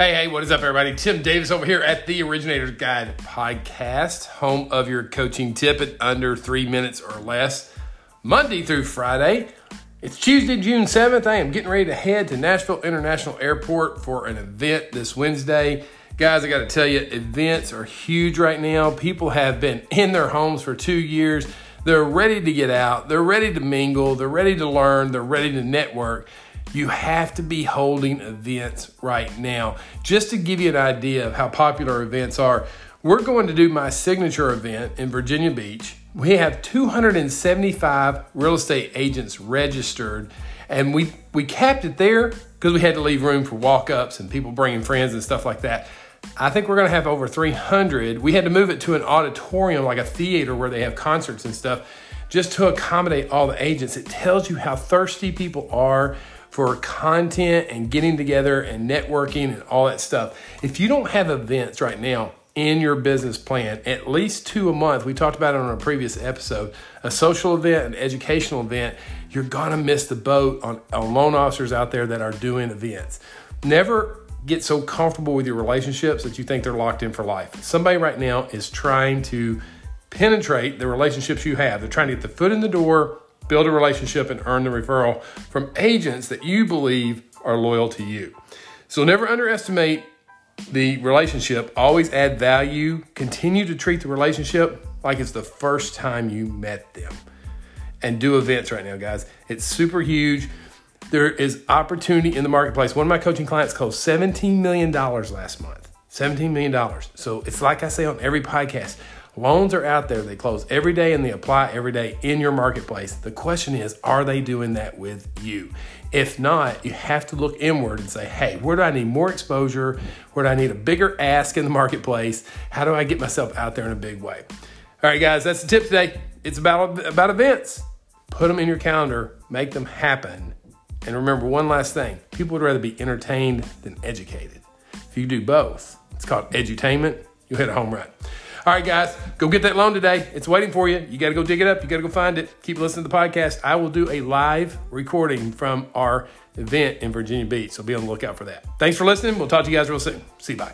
Hey, hey, what is up, everybody? Tim Davis over here at the Originator's Guide podcast, home of your coaching tip at under three minutes or less, Monday through Friday. It's Tuesday, June 7th. I am getting ready to head to Nashville International Airport for an event this Wednesday. Guys, I got to tell you, events are huge right now. People have been in their homes for two years. They're ready to get out, they're ready to mingle, they're ready to learn, they're ready to network. You have to be holding events right now. Just to give you an idea of how popular events are, we're going to do my signature event in Virginia Beach. We have 275 real estate agents registered, and we, we capped it there because we had to leave room for walk ups and people bringing friends and stuff like that. I think we're going to have over 300. We had to move it to an auditorium, like a theater where they have concerts and stuff, just to accommodate all the agents. It tells you how thirsty people are for content and getting together and networking and all that stuff. If you don't have events right now in your business plan, at least two a month, we talked about it on a previous episode, a social event, an educational event, you're gonna miss the boat on, on loan officers out there that are doing events. Never get so comfortable with your relationships that you think they're locked in for life. Somebody right now is trying to penetrate the relationships you have. They're trying to get the foot in the door build a relationship and earn the referral from agents that you believe are loyal to you. So never underestimate the relationship. Always add value. Continue to treat the relationship like it's the first time you met them. And do events right now, guys. It's super huge. There is opportunity in the marketplace. One of my coaching clients closed $17 million last month. $17 million. So it's like I say on every podcast Loans are out there, they close every day and they apply every day in your marketplace. The question is, are they doing that with you? If not, you have to look inward and say, hey, where do I need more exposure? Where do I need a bigger ask in the marketplace? How do I get myself out there in a big way? All right, guys, that's the tip today. It's about, about events. Put them in your calendar, make them happen. And remember one last thing people would rather be entertained than educated. If you do both, it's called edutainment, you hit a home run. All right, guys, go get that loan today. It's waiting for you. You got to go dig it up. You got to go find it. Keep listening to the podcast. I will do a live recording from our event in Virginia Beach. So be on the lookout for that. Thanks for listening. We'll talk to you guys real soon. See you. Bye.